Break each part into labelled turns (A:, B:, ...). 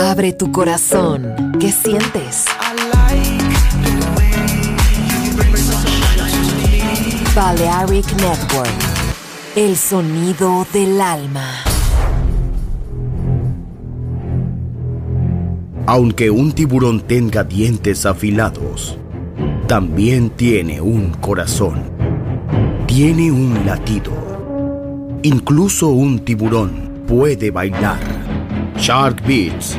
A: Abre tu corazón. ¿Qué sientes? Balearic Network. El sonido del alma.
B: Aunque un tiburón tenga dientes afilados, también tiene un corazón. Tiene un latido. Incluso un tiburón puede bailar. Shark Beats,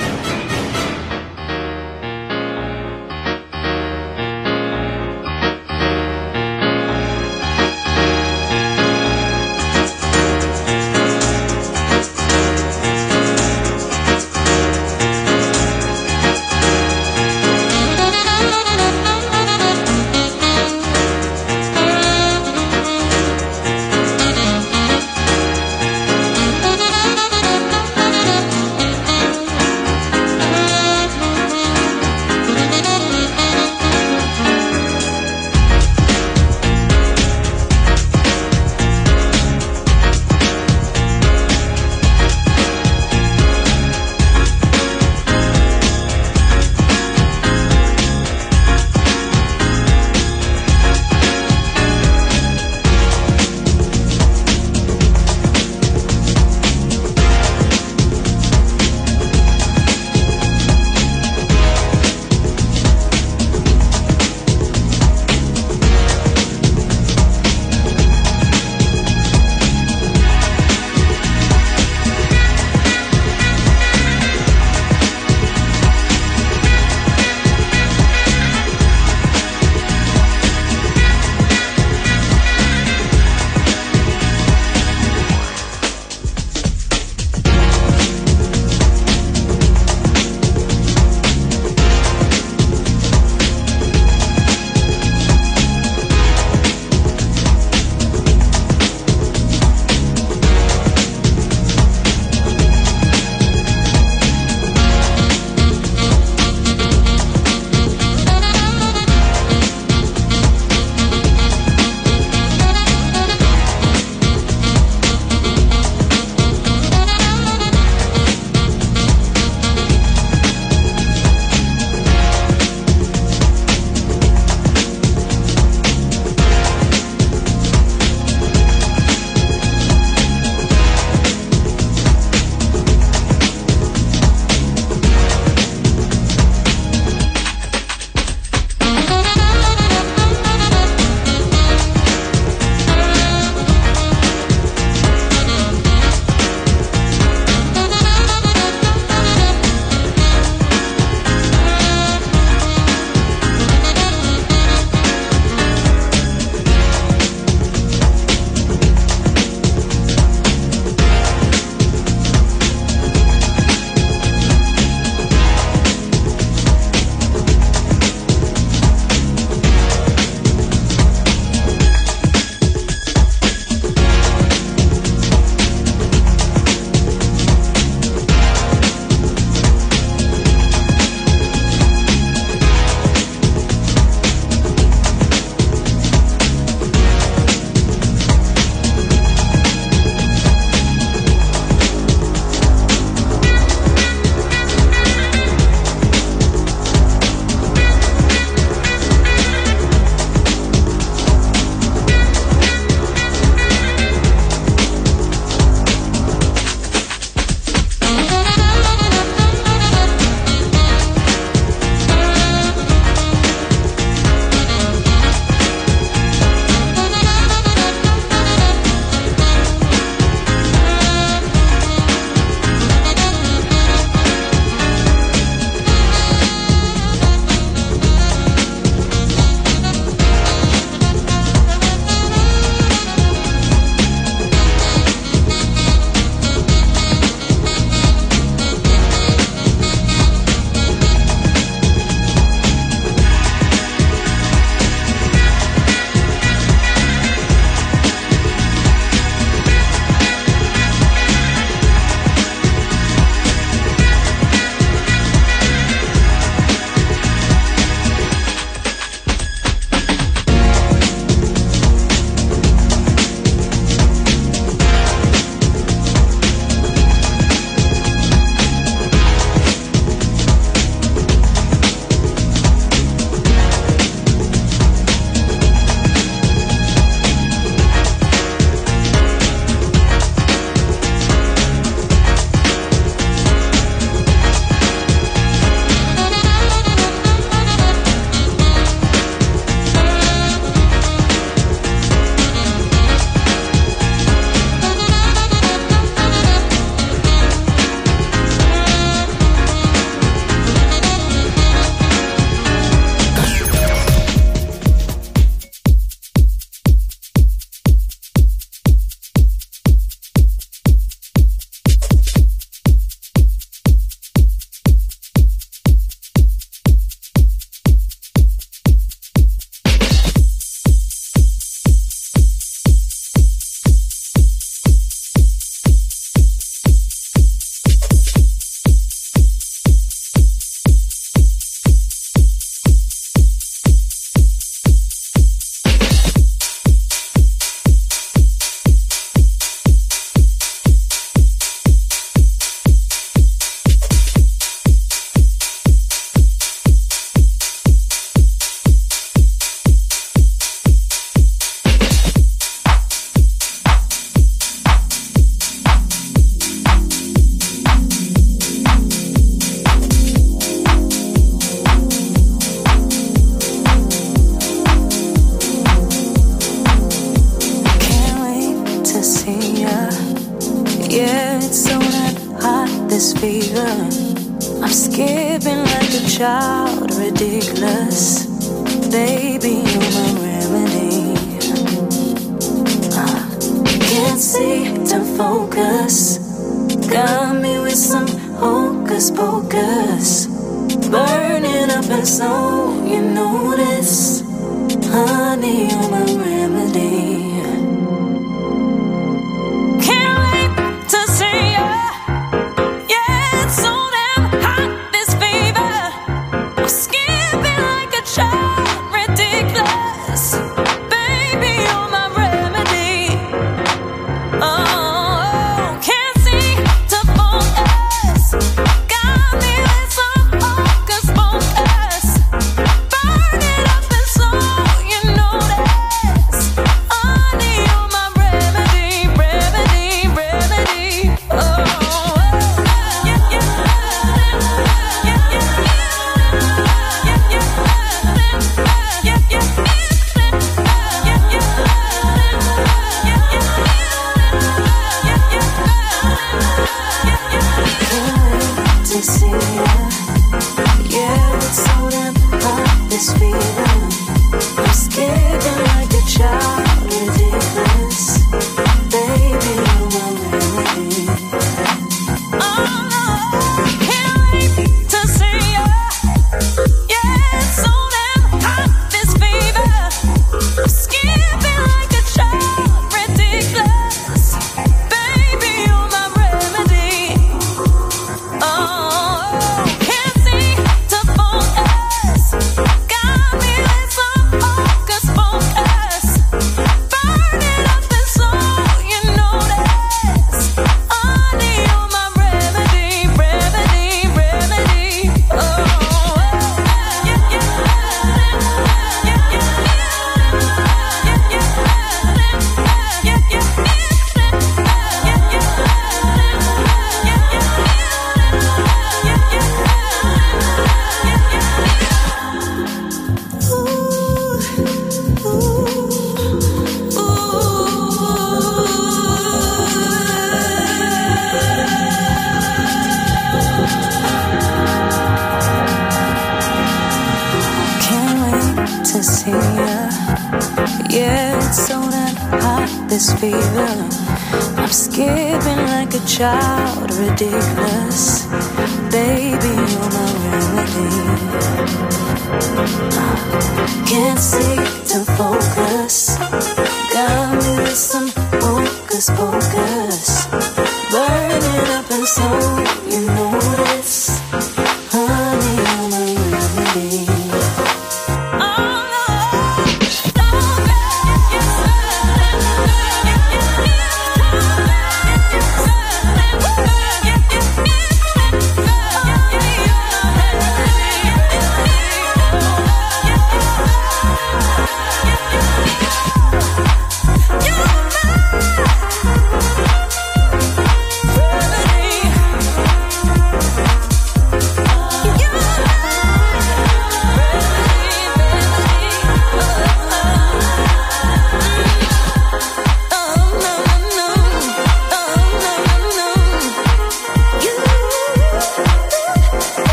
C: shout ridiculous.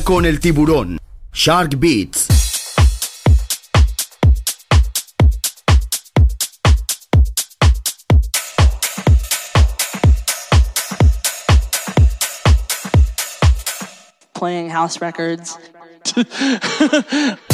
B: Con el tiburón. Shark Beats.
D: playing house records.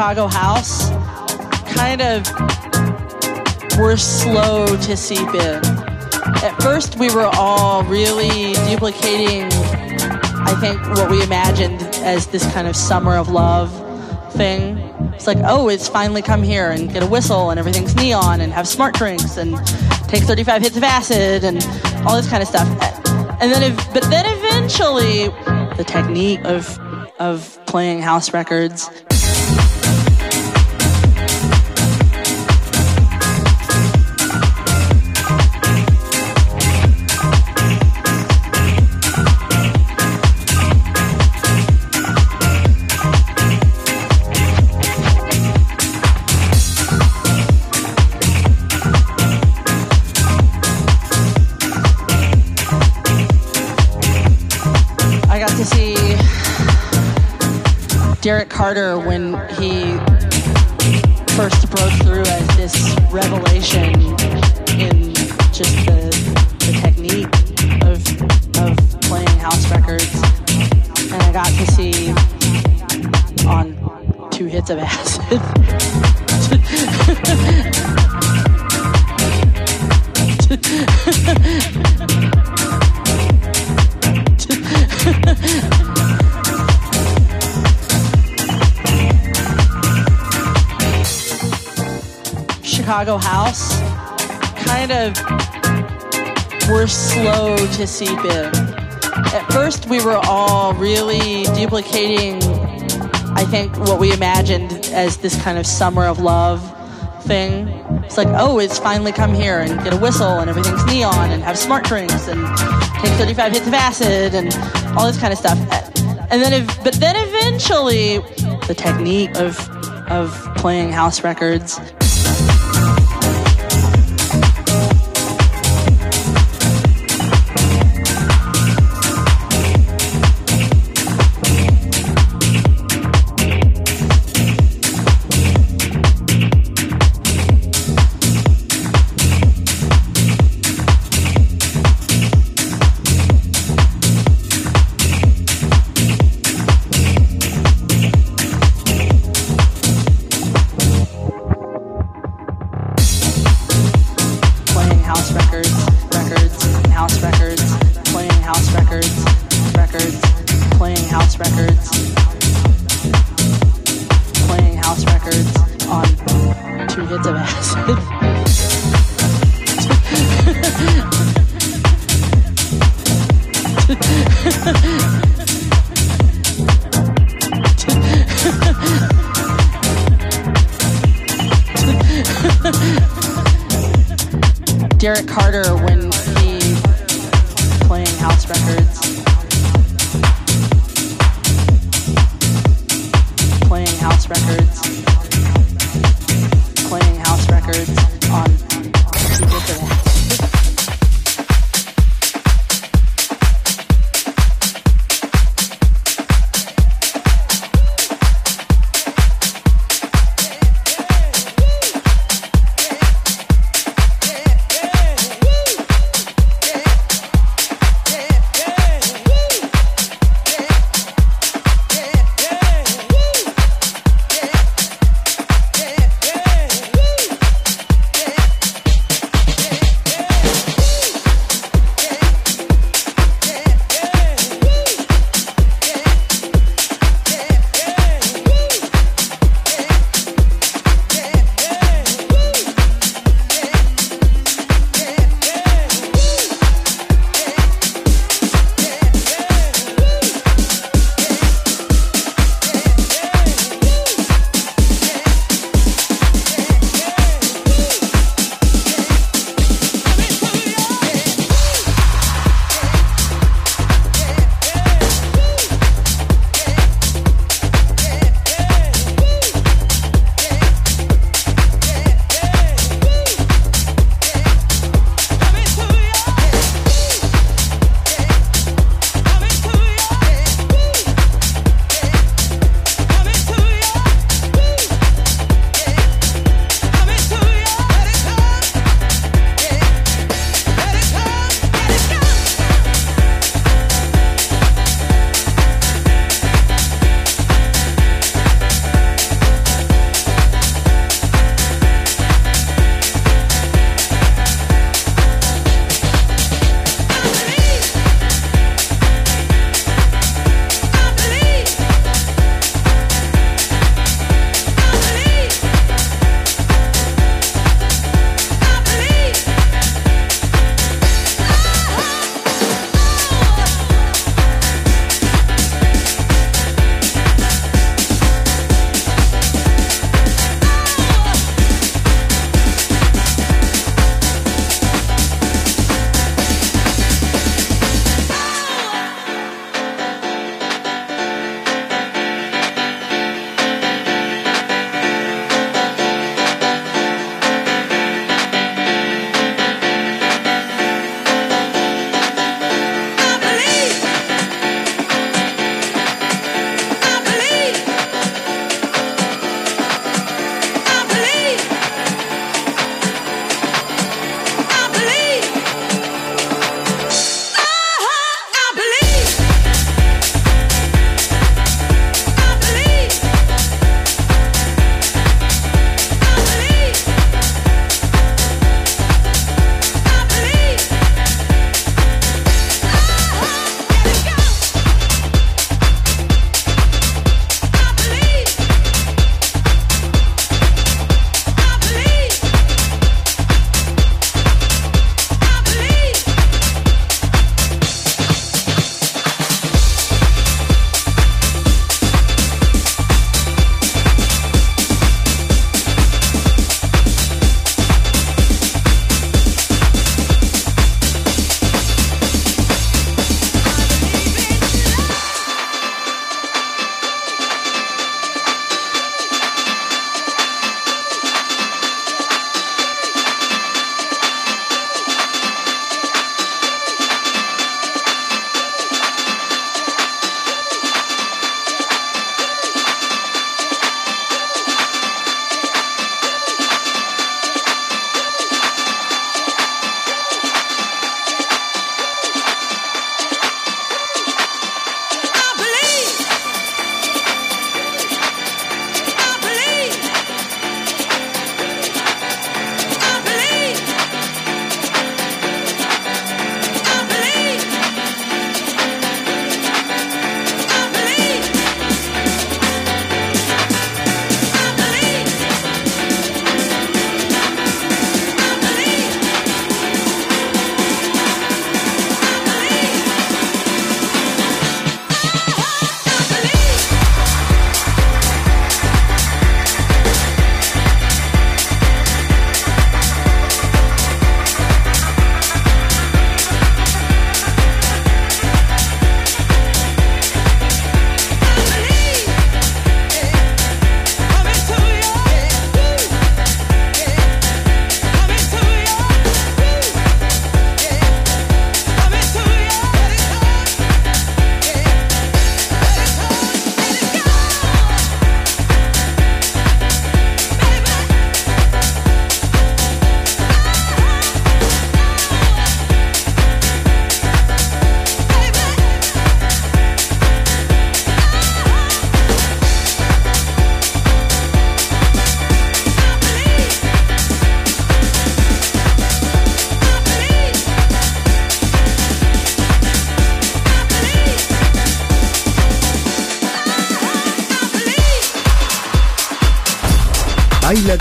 D: Chicago House kind of were slow to seep in. At first, we were all really duplicating, I think, what we imagined as this kind of summer of love thing. It's like, oh, it's finally come here and get a whistle and everything's neon and have smart drinks and take 35 hits of acid and all this kind of stuff. And then, but then eventually, the technique of of playing house records Carter when he first broke through as this revelation in just the, the technique of, of playing house records. And I got to see on two hits of acid. Chicago House kind of were slow to seep in. At first, we were all really duplicating, I think, what we imagined as this kind of summer of love thing. It's like, oh, it's finally come here and get a whistle and everything's neon and have smart drinks and take 35 hits of acid and all this kind of stuff. And then, but then eventually, the technique of of playing house records Derrick Carter when he playing house records. Playing house records.